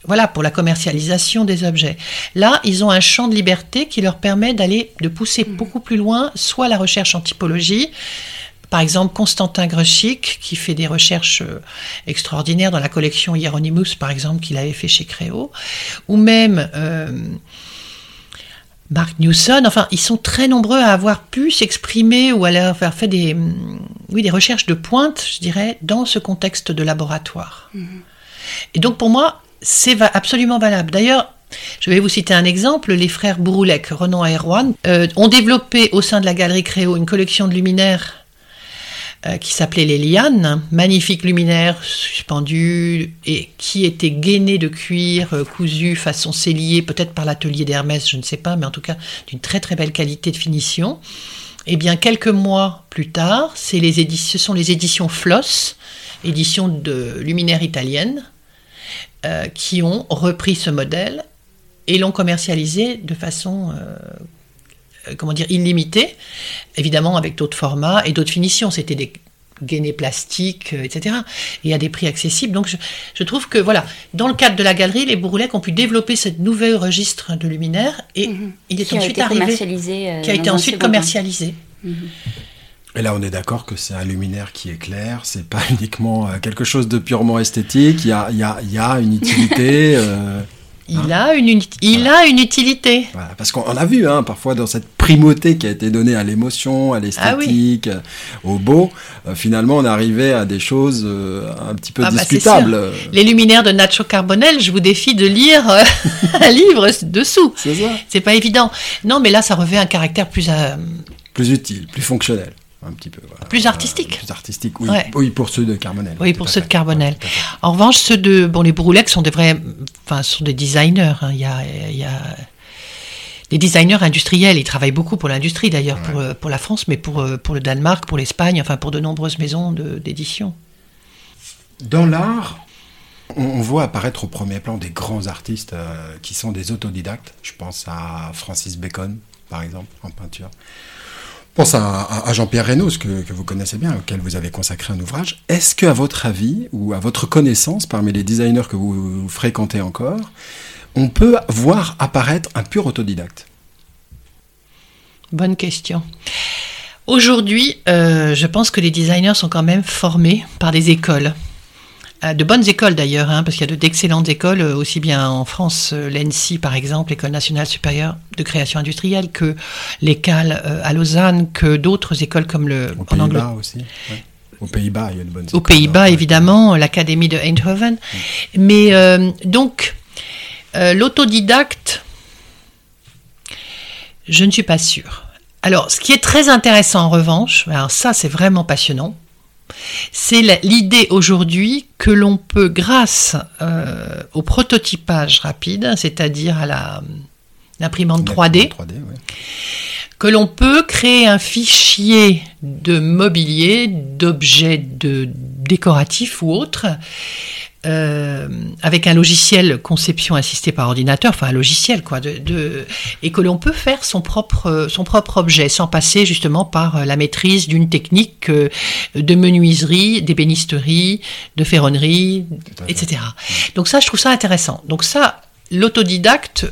voilà pour la commercialisation des objets. Là, ils ont un champ de liberté qui leur permet d'aller de pousser mmh. beaucoup plus loin, soit la recherche en typologie, par exemple, Constantin Gruschik, qui fait des recherches euh, extraordinaires dans la collection Hieronymus, par exemple, qu'il avait fait chez Créo, ou même euh, Mark Newson. Enfin, ils sont très nombreux à avoir pu s'exprimer ou à avoir fait des, mm, oui, des recherches de pointe, je dirais, dans ce contexte de laboratoire. Mm-hmm. Et donc, pour moi, c'est absolument valable. D'ailleurs, je vais vous citer un exemple. Les frères Bouroulec, Renan et Erwan, euh, ont développé au sein de la galerie Créo une collection de luminaires qui s'appelait les lianes, magnifiques luminaires suspendus et qui étaient gainés de cuir euh, cousu façon cellier, peut-être par l'atelier d'Hermès, je ne sais pas, mais en tout cas d'une très très belle qualité de finition. Et eh bien quelques mois plus tard, les ce sont les éditions Floss, éditions de luminaires italiennes, euh, qui ont repris ce modèle et l'ont commercialisé de façon euh, comment dire, illimité, évidemment avec d'autres formats et d'autres finitions. C'était des gainés plastiques, euh, etc. Et à des prix accessibles. Donc je, trouve que voilà, dans le cadre de la galerie, les Bourroulec ont pu développer ce nouvel registre de luminaires et mhm. il est qui ensuite arrivé, euh, qui a été ensuite commercialisé. Mhm. Et là, on est d'accord que c'est un luminaire qui est clair, c'est pas uniquement quelque chose de purement esthétique, il y a, y a, y a une utilité. Il, a, une, il a une utilité. parce qu'on a vu hein, parfois dans cette primauté qui a été donnée à l'émotion, à ah l'esthétique, au beau, euh, finalement on arrivait à des choses euh, un petit peu ah bah, discutables. Les luminaires de Nacho Carbonel, je vous défie de lire euh, un livre dessous. C'est ça. C'est pas évident. Non, mais là ça revêt un caractère plus... Plus utile, plus fonctionnel. Un petit peu. Plus artistique. plus artistique, oui. Oui, pour ceux de Carbonel. Oui, pour ceux de Carbonel. en revanche, ceux de bon, les Broulex sont des vrais, enfin, sont des designers. Hein. Il y a, il y a des designers industriels. Ils travaillent beaucoup pour l'industrie d'ailleurs, pour, pour la France, mais pour, euh, pour le Danemark, pour l'Espagne, enfin pour de nombreuses maisons d'édition. Dans l'art, on, voit apparaître au premier plan des grands artistes euh, qui sont des autodidactes. Je pense à Francis Bacon, par exemple, en peinture. Pense à, Jean-Pierre Reynaud, que, que, vous connaissez bien, auquel vous avez consacré un ouvrage. Est-ce que, à votre avis, ou à votre connaissance, parmi les designers que vous fréquentez encore, on peut voir apparaître un pur autodidacte? Bonne question. Aujourd'hui, euh, je pense que les designers sont quand même formés par des écoles. Euh, de bonnes écoles d'ailleurs, hein, parce qu'il y a d'excellentes écoles, euh, aussi bien en France, l'ENSI par exemple, l'École nationale supérieure de création industrielle, que l'ECAL à Lausanne, que d'autres écoles comme le... Au Pays-Bas aussi Aux Pays-Bas, il y a de bonnes écoles. Aux Pays-Bas, évidemment, l'Académie de Eindhoven. Mais donc, l'autodidacte, je ne suis pas sûre. Alors, ce qui est très intéressant en revanche, alors ça c'est vraiment passionnant, c'est l'idée aujourd'hui que l'on peut, grâce euh, au prototypage rapide, c'est-à-dire à l'imprimante 3D, que l'on peut créer un fichier de mobilier, d'objets décoratifs ou autres, euh, avec un logiciel conception assistée par ordinateur, enfin un logiciel quoi, de, et que l'on peut faire son propre, son propre objet sans passer justement par la maîtrise d'une technique euh, de menuiserie, d'ébénisterie, de ferronnerie, etc. Donc ça, je trouve ça intéressant. Donc ça, l'autodidacte,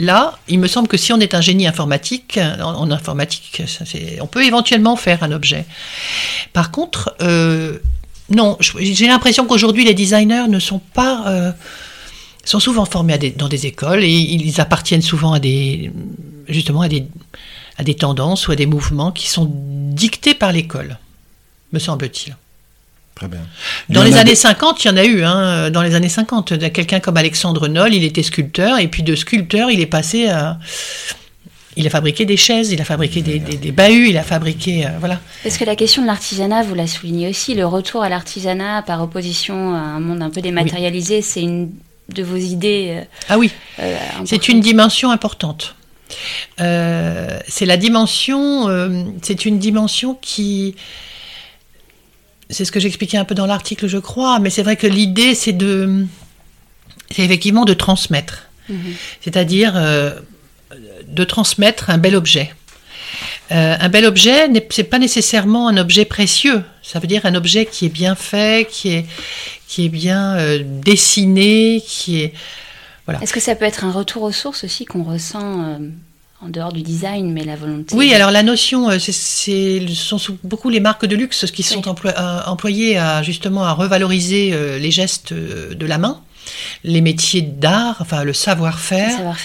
Là, il me semble que si on est un génie informatique, en, informatique, on peut éventuellement faire un objet. Par contre, euh, non, j'ai l'impression qu'aujourd'hui les designers ne sont pas euh, sont souvent formés dans des écoles et ils appartiennent souvent à des justement à des à des tendances ou à des mouvements qui sont dictés par l'école, me semble-t-il. Très bien. Dans les années 50, il y en a eu. Hein, dans les années 50, quelqu'un comme Alexandre Noll, il était sculpteur et puis de sculpteur, il est passé à il a fabriqué des chaises, il a fabriqué des, des, bahuts, il a fabriqué. Euh, voilà. Parce que la question de l'artisanat, vous la soulignez aussi, le retour à l'artisanat par opposition à un monde un peu dématérialisé, c'est une de vos idées. Euh, ah oui, euh, c'est une dimension importante. c'est la dimension, c'est une dimension qui. C'est ce que j'expliquais un peu dans l'article, je crois, mais c'est vrai que l'idée, c'est de. C'est effectivement de transmettre. Mhm. C'est-à-dire de transmettre un bel objet. Euh, un bel objet, c'est pas nécessairement un objet précieux. Ça veut dire un objet qui est bien fait, qui est, qui est bien euh, dessiné, qui est voilà. Est-ce que ça peut être un retour aux sources aussi qu'on ressent euh, en dehors du design, mais la volonté Oui, alors la notion, c'est, ce sont beaucoup les marques de luxe qui sont employées à, justement à revaloriser les gestes de la main les métiers d'art, enfin le savoir-faire,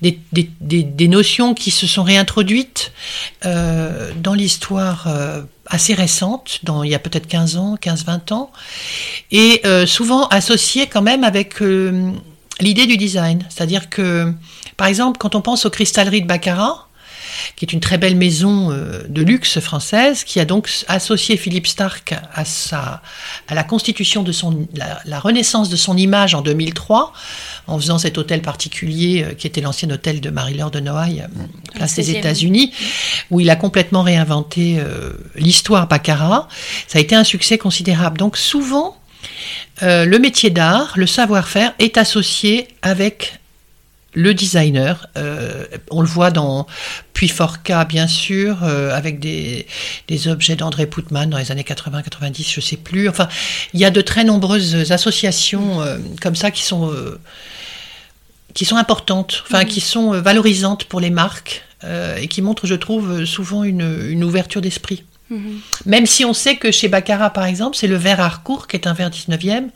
des, notions qui se sont réintroduites euh, dans l'histoire euh, assez récente, dans, il y a peut-être 15 ans, 15-20 ans, et euh, souvent associées quand même avec l'idée du design. C'est-à-dire que, par exemple, quand on pense aux cristalleries de Baccarat, qui est une très belle maison euh, de luxe française, qui a donc associé Philippe Stark à, sa, à la constitution de son, la, renaissance de son image en 2003, en faisant cet hôtel particulier euh, qui était l'ancien hôtel de Marie-Laure de Noailles, euh, place des États-Unis, où il a complètement réinventé l'histoire Baccarat. Ça a été un succès considérable. Donc souvent, le métier d'art, le savoir-faire est associé avec le designer. Euh, on le voit dans Puy-Forca, bien sûr, euh, avec des, objets d'André Poutman dans les années 80-90, je sais plus. Enfin, il y a de très nombreuses associations euh, comme ça qui sont, qui sont importantes, enfin, qui sont valorisantes pour les marques et qui montrent, je trouve, souvent une, ouverture d'esprit. Mhm. Même si on sait que chez Baccarat, par exemple, c'est le verre Harcourt, qui est un verre 19e,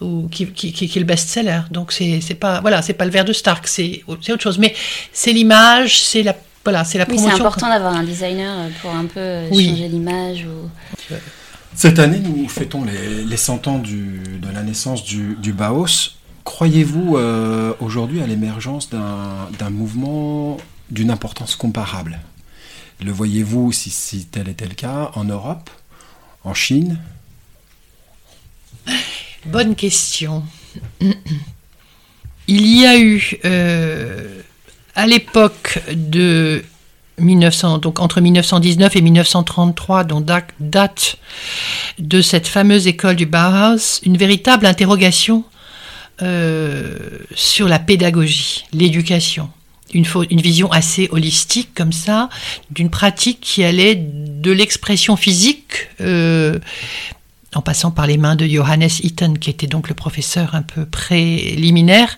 ou qui, est le best-seller. Donc c'est pas voilà, c'est pas le verre de Stark, c'est autre chose. Mais c'est l'image, c'est la voilà, c'est la promotion. c'est important d'avoir un designer pour un peu euh, changer l'image. Ou... Cette année, nous fêtons les, les 100 ans du, de la naissance du, du Baos. Croyez-vous euh, aujourd'hui à l'émergence d'un mouvement d'une importance comparable? Le voyez-vous, si, si tel était le cas, en Europe, en Chine? Bonne question. Il y a eu, euh, à l'époque de 1900, donc entre 1919 et 1933, dont date de cette fameuse école du Bauhaus, une véritable interrogation euh, sur la pédagogie, l'éducation. Une, vision assez holistique comme ça, d'une pratique qui allait de l'expression physique, euh, en passant par les mains de Johannes Itten, qui était donc le professeur un peu préliminaire,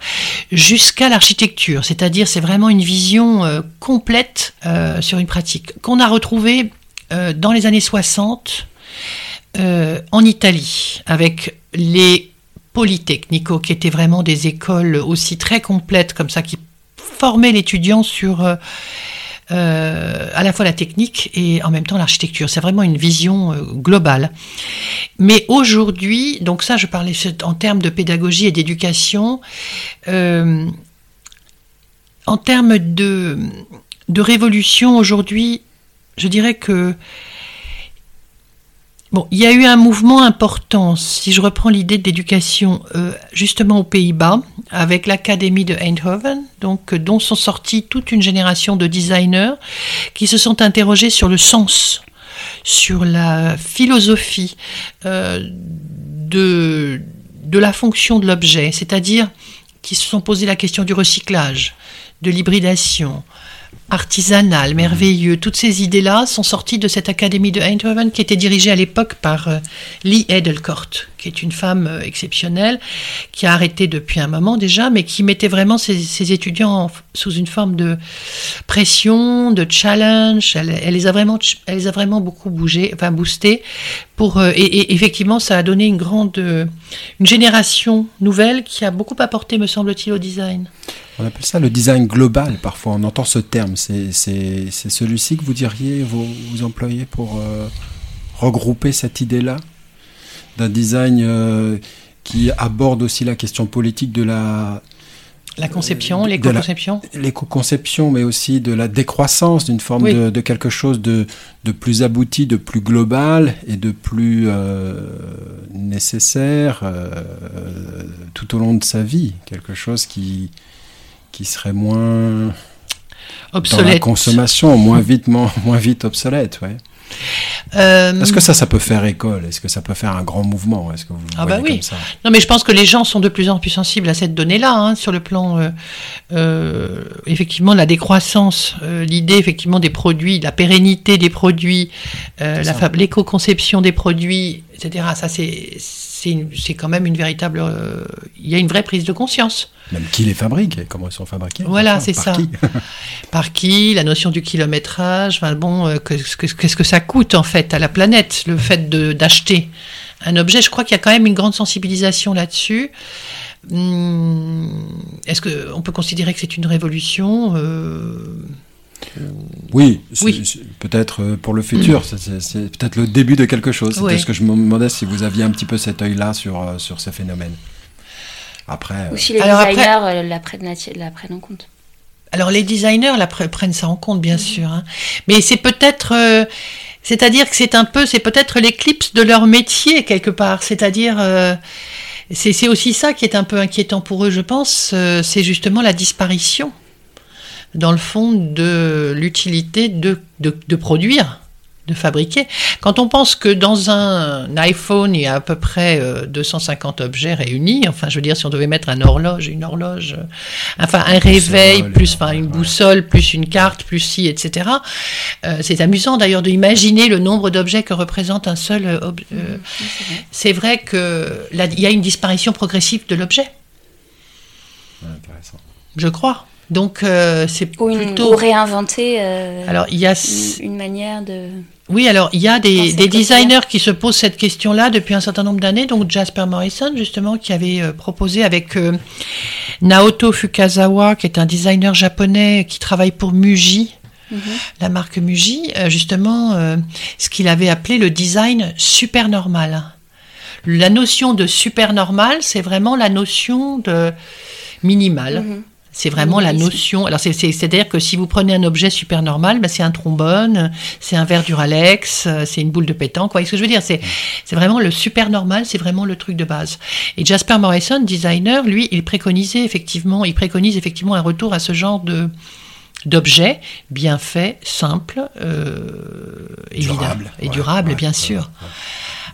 jusqu'à l'architecture. C'est-à-dire, c'est vraiment une vision euh, complète euh, sur une pratique qu'on a retrouvée euh, dans les années 60 en Italie, avec les Polytechnico, qui étaient vraiment des écoles aussi très complètes comme ça, qui formaient l'étudiant sur euh, à la fois la technique et en même temps l'architecture. C'est vraiment une vision euh, globale. Mais aujourd'hui, donc ça, je parlais en termes de pédagogie et d'éducation. Euh, en termes de, de révolution aujourd'hui, je dirais que Il y a eu un mouvement important, si je reprends l'idée de l'éducation, euh, justement aux Pays-Bas, avec l'Académie de Eindhoven, euh, dont sont sortis toute une génération de designers qui se sont interrogés sur le sens, sur la philosophie euh, de, de la fonction de l'objet, c'est-à-dire qui se sont posé la question du recyclage, de l'hybridation, artisanal, merveilleux. Toutes ces idées-là sont sorties de cette académie de Eindhoven qui était dirigée à l'époque par euh, Lee Edelkort, qui est une femme euh, exceptionnelle, qui a arrêté depuis un moment déjà, mais qui mettait vraiment ses, étudiants sous une forme de pression, de challenge. Elle, les, a vraiment, elle les a vraiment beaucoup bougé, enfin boosté. Pour, euh, et, effectivement, ça a donné une grande, une génération nouvelle qui a beaucoup apporté, me semble-t-il, au design. On appelle ça le design global, parfois on entend ce terme. C'est celui-ci que vous diriez, vous, employez pour euh, regrouper cette idée-là? D'un design euh, qui aborde aussi la question politique de la... La conception, l'éco-conception L'éco-conception, mais aussi de la décroissance, d'une forme de, quelque chose de, de, plus abouti, de plus global et de plus euh, nécessaire tout au long de sa vie. Quelque chose qui, qui serait moins obsolète. Dans la consommation, moins vite, moins, vite obsolète, ouais. Euh, Est-ce que ça, ça peut faire école? Est-ce que ça peut faire un grand mouvement? Est-ce que vous ah bah oui. Non, mais je pense que les gens sont de plus en plus sensibles à cette donnée-là, hein, sur le plan, euh, euh, effectivement, la décroissance, l'idée effectivement des produits, la pérennité des produits, l'éco-conception des produits, etc. Ça, c'est c'est quand même une véritable. Euh, il y a une vraie prise de conscience. Même qui les fabrique et comment ils sont fabriqués. Voilà, c'est ça. Qui Par qui La notion du kilométrage. Enfin, bon, euh, qu'est-ce que ça coûte en fait à la planète le fait d'acheter un objet Je crois qu'il y a quand même une grande sensibilisation là-dessus. Hum, est-ce qu'on peut considérer que c'est une révolution euh, oui, peut-être euh, pour le futur, c'est peut-être le début de quelque chose. C'est ce que je me demandais si vous aviez un petit peu cet œil-là sur, euh, sur ce phénomène. Après, Ou si les designers euh, la, prennent, en compte. Alors les designers la prennent ça en compte, bien sûr. Hein. Mais c'est peut-être... c'est-à-dire que c'est un peu... C'est peut-être l'éclipse de leur métier, quelque part. C'est-à-dire... c'est aussi ça qui est un peu inquiétant pour eux, je pense. c'est justement la disparition dans le fond de l'utilité de, de, produire, de fabriquer. Quand on pense que dans un iPhone, il y a à peu près 250 euh, objets réunis, enfin je veux dire si on devait mettre un horloge, une horloge, euh, enfin un réveil, plus enfin, une boussole, plus une carte, plus ci, etc. Euh, c'est amusant d'ailleurs d'imaginer le nombre d'objets que représente un seul objet. c'est vrai qu'il y a une disparition progressive de l'objet. Je crois. Donc euh, c'est plutôt ou réinventer. Euh, alors il y a une, manière de. Oui, alors il y a des, designers qui se posent cette question-là depuis un certain nombre d'années. Donc Jasper Morrison justement qui avait euh, proposé avec Naoto Fukazawa qui est un designer japonais qui travaille pour Muji. Mhm. La marque Muji, justement, ce qu'il avait appelé le design super normal. La notion de super normal, c'est vraiment la notion de minimal. Mhm. C'est vraiment la notion. Alors, c'est- c'est- c'est-à-dire que si vous prenez un objet super normal, bah, c'est un trombone, c'est un verre Duralex, euh, c'est une boule de pétanque. Vous voyez ce que je veux dire? C'est c'est vraiment le super normal, c'est vraiment le truc de base. Et Jasper Morrison, designer, lui, il préconisait effectivement, il préconise effectivement un retour à ce genre de d'objets bien faits, simples, euh, Durable, et ouais, durables, ouais, bien ouais, sûr. ouais.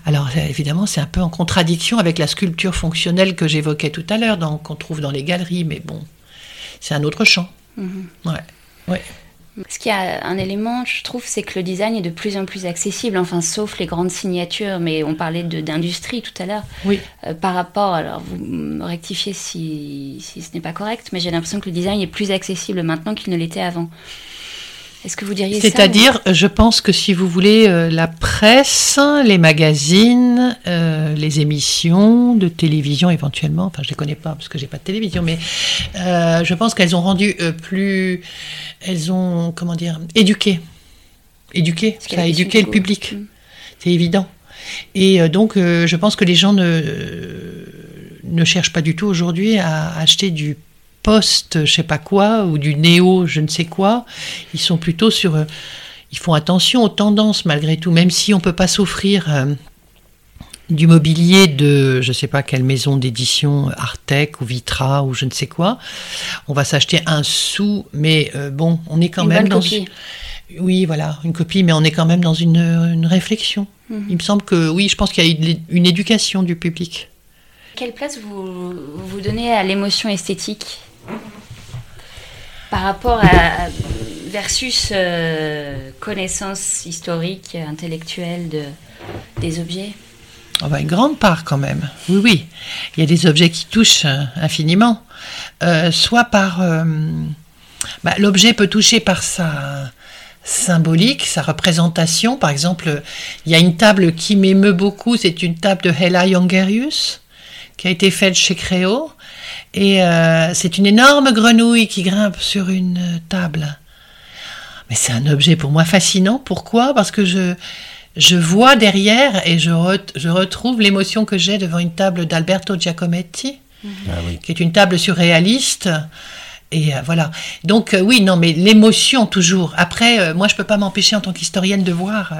Alors évidemment, c'est un peu en contradiction avec la sculpture fonctionnelle que j'évoquais tout à l'heure, qu'on trouve dans les galeries, mais bon, c'est un autre champ. Mhm. Ouais. Ouais. Ce qui a un élément, je trouve, c'est que le design est de plus en plus accessible, enfin, sauf les grandes signatures, mais on parlait de- d'industrie tout à l'heure. Oui. Euh, par rapport, alors vous me rectifiez si, si ce n'est pas correct, mais j'ai l'impression que le design est plus accessible maintenant qu'il ne l'était avant. Est-ce que vous diriez ça C'est-à-dire, je pense que si vous voulez, euh, la presse, les magazines, euh, les émissions de télévision éventuellement, enfin je les connais pas parce que j'ai pas de télévision, mais euh, je pense qu'elles ont rendu plus, elles ont comment dire, éduqué, éduqué, ça a éduqué le public. Mm. c'est évident. Et donc, je pense que les gens ne, ne cherchent pas du tout aujourd'hui à acheter du post, je sais pas quoi, ou du néo, je ne sais quoi. Ils sont plutôt sur. euh, ils font attention aux tendances malgré tout, même si on peut pas s'offrir euh, du mobilier de, je sais pas quelle maison d'édition, Artec ou Vitra ou je ne sais quoi. On va s'acheter un sou, mais euh, bon, on est quand Une même dans. copie. Oui, voilà, une copie, mais on est quand même dans une, une réflexion. Mhm. Il me semble que oui, je pense qu'il y a une, une éducation du public. Quelle place vous, vous donnez à l'émotion esthétique? Par rapport à versus euh, connaissance historique, intellectuelle de, des objets? Va une grande part quand même. Oui, oui. Il y a des objets qui touchent euh, infiniment. Euh, soit par... bah, L'objet peut toucher par sa symbolique, sa représentation. Par exemple, il y a une table qui m'émeut beaucoup, c'est une table de Hela Jongerius, qui a été faite chez Créo. Et euh, c'est une énorme grenouille qui grimpe sur une euh, table. Mais c'est un objet pour moi fascinant. Pourquoi? Parce que je, je vois derrière et je, re- je retrouve l'émotion que j'ai devant une table d'Alberto Giacometti, Ah oui. qui est une table surréaliste. Et euh, voilà. Donc euh, oui, non, mais l'émotion toujours. Après, euh, moi, je peux pas m'empêcher en tant qu'historienne de voir.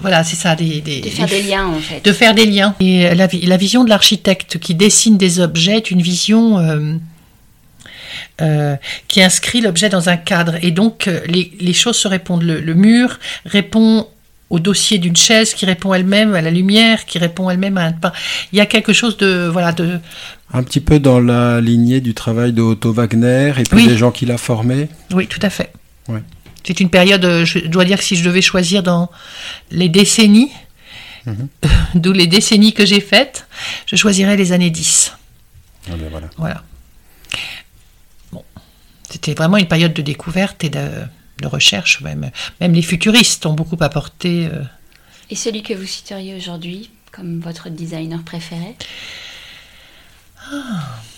Voilà, c'est ça. Des, des- De faire des- liens en fait. de faire des liens. Et euh, la, vi- la vision de l'architecte qui dessine des objets est une vision euh, euh, qui inscrit l'objet dans un cadre. Et donc, les, les choses se répondent. Le, le mur répond au dossier d'une chaise, qui répond elle-même à la lumière, qui répond elle-même à un pain. Il y a quelque chose de... Voilà, de Un petit peu dans la lignée du travail de Otto Wagner et puis Oui. des gens qu'il a formés. oui, tout à fait. Ouais. C'est une période, euh, je dois dire que si je devais choisir dans les décennies, Mhm. d'où les décennies que j'ai faites, je choisirais les années 10. Ah ben voilà. Voilà. Bon. C'était vraiment une période de découverte et de, de recherche. Même, même les futuristes ont beaucoup apporté. euh. Et celui que vous citeriez aujourd'hui comme votre designer préféré?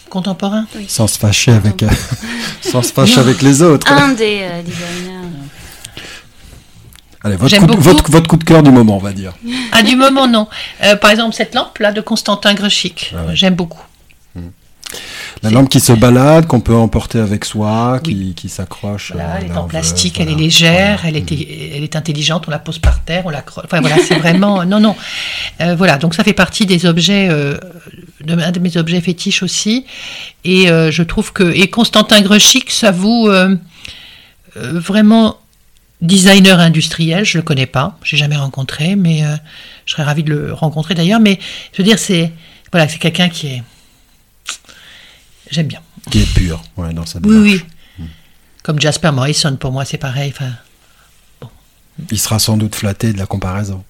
Contemporains. Sans se fâcher avec, euh, sans se fâcher avec les autres. Un des euh, designers. Allez, votre coup, votre, votre coup de cœur du moment, on va dire. Ah, du moment, non. Euh, par exemple, cette lampe-là de Constantin Grechik. Ah ouais. J'aime beaucoup. La lampe qui se balade, qu'on peut emporter avec soi, qui, qui s'accroche. Voilà, euh, elle est en plastique, veut, elle est légère, Voilà. elle, est, elle est intelligente, on la pose par terre, on la cro- Enfin voilà, c'est vraiment. Non, non. Euh, voilà, donc ça fait partie des objets, euh, de, un de mes objets fétiches aussi. Et euh, je trouve que. Et Constantin Grechik, ça vous. euh, euh, vraiment designer industriel, je le connais pas, j'ai jamais rencontré, mais euh, je serais ravie de le rencontrer d'ailleurs. Mais je veux dire, c'est. Voilà, c'est quelqu'un qui est. J'aime bien. Qui est pur, ouais, dans sa Oui, démarche. oui. Comme Jasper Morrison, pour moi, c'est pareil. Enfin, Il sera sans doute flatté de la comparaison.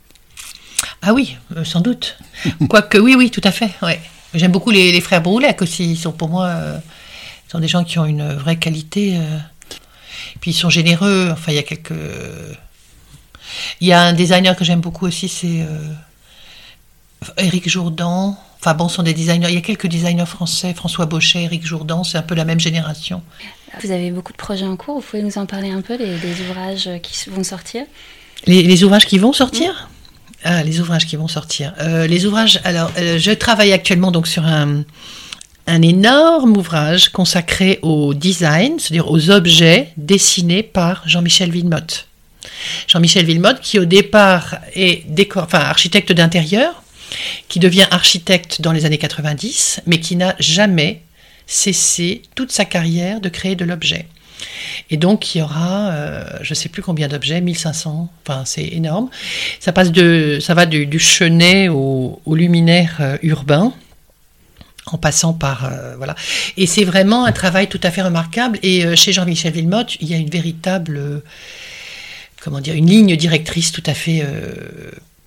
Ah oui, euh, sans doute. Quoique, oui, oui, tout à fait. Ouais. J'aime beaucoup les, les frères Broulet aussi. Ils sont pour moi euh, sont des gens qui ont une vraie qualité. euh. Puis ils sont généreux. Enfin, il y a quelques. Il y a un designer que j'aime beaucoup aussi, c'est Éric Jourdan. Enfin bon, sont des designers. Il y a quelques designers français, François Bauchet, Éric Jourdan, c'est un peu la même génération. Vous avez beaucoup de projets en cours, vous pouvez nous en parler un peu, des, des ouvrages qui vont sortir? Les, les ouvrages qui vont sortir? Ah, les ouvrages qui vont sortir. Euh, les ouvrages. Alors, euh, je travaille actuellement donc sur un, un énorme ouvrage consacré au design, c'est-à-dire aux objets dessinés par Jean-Michel Villemotte. Jean-Michel Villemotte, qui au départ est décor, enfin, architecte d'intérieur, qui devient architecte dans les années 90, mais qui n'a jamais cessé toute sa carrière de créer de l'objet. Et donc, il y aura, euh, je ne sais plus combien d'objets, 1500, enfin, c'est énorme. Ça, passe de, ça va du, chenet au, luminaire euh, urbain en passant par euh, voilà et c'est vraiment un travail tout à fait remarquable et chez Jean-Michel Villemotte il y a une véritable comment dire une ligne directrice tout à fait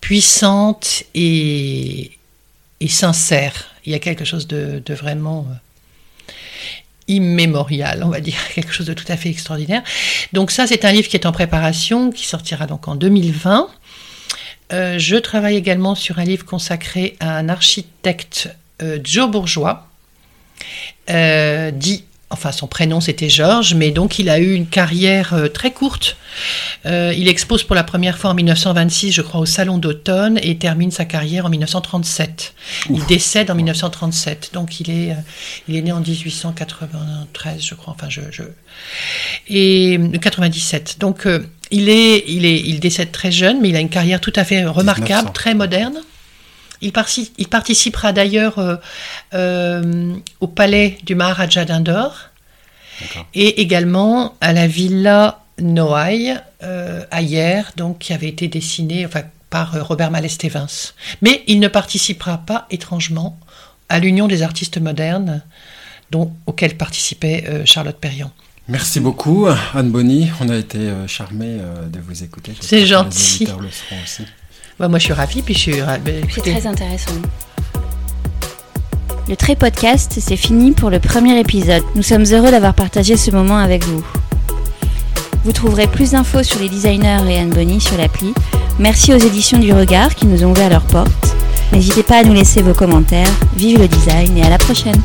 puissante et, sincère il y a quelque chose de, vraiment immémorial, on va dire, quelque chose de tout à fait extraordinaire. Donc ça, c'est un livre qui est en préparation, qui sortira donc en 2020. Euh, je travaille également sur un livre consacré à un architecte euh, Joe Bourgeois, euh, dit Enfin, son prénom c'était Georges, mais donc il a eu une carrière euh, très courte. Euh, il expose pour la première fois en 1926, je crois, au Salon d'automne et termine sa carrière en 1937. Il décède en 1937, donc il est, euh, il est né en 1893, je crois. Enfin, je, je... et 97. Donc il est, il est, il décède très jeune, mais il a une carrière tout à fait remarquable, très moderne. Il, participera d'ailleurs euh, euh, au palais du Maharaja d'Indore et également à la villa Noailles euh, à Hier, donc qui avait été dessinée enfin, par Robert Mallet-Stevens. Mais il ne participera pas étrangement à l'Union des artistes modernes dont, auquel participait Charlotte Perriand. Merci beaucoup, Anne Bonny. On a été charmés de vous écouter. C'est gentil. Bah, moi, je suis ravie, puis je suis. Bah, c'est très intéressant. Le Très Podcast, c'est fini pour le premier épisode. Nous sommes heureux d'avoir partagé ce moment avec vous. Vous trouverez plus d'infos sur les designers et Anne Bonny sur l'appli. Merci aux éditions du Regard qui nous ont ouvert leurs portes. N'hésitez pas à nous laisser vos commentaires. Vive le design et à la prochaine!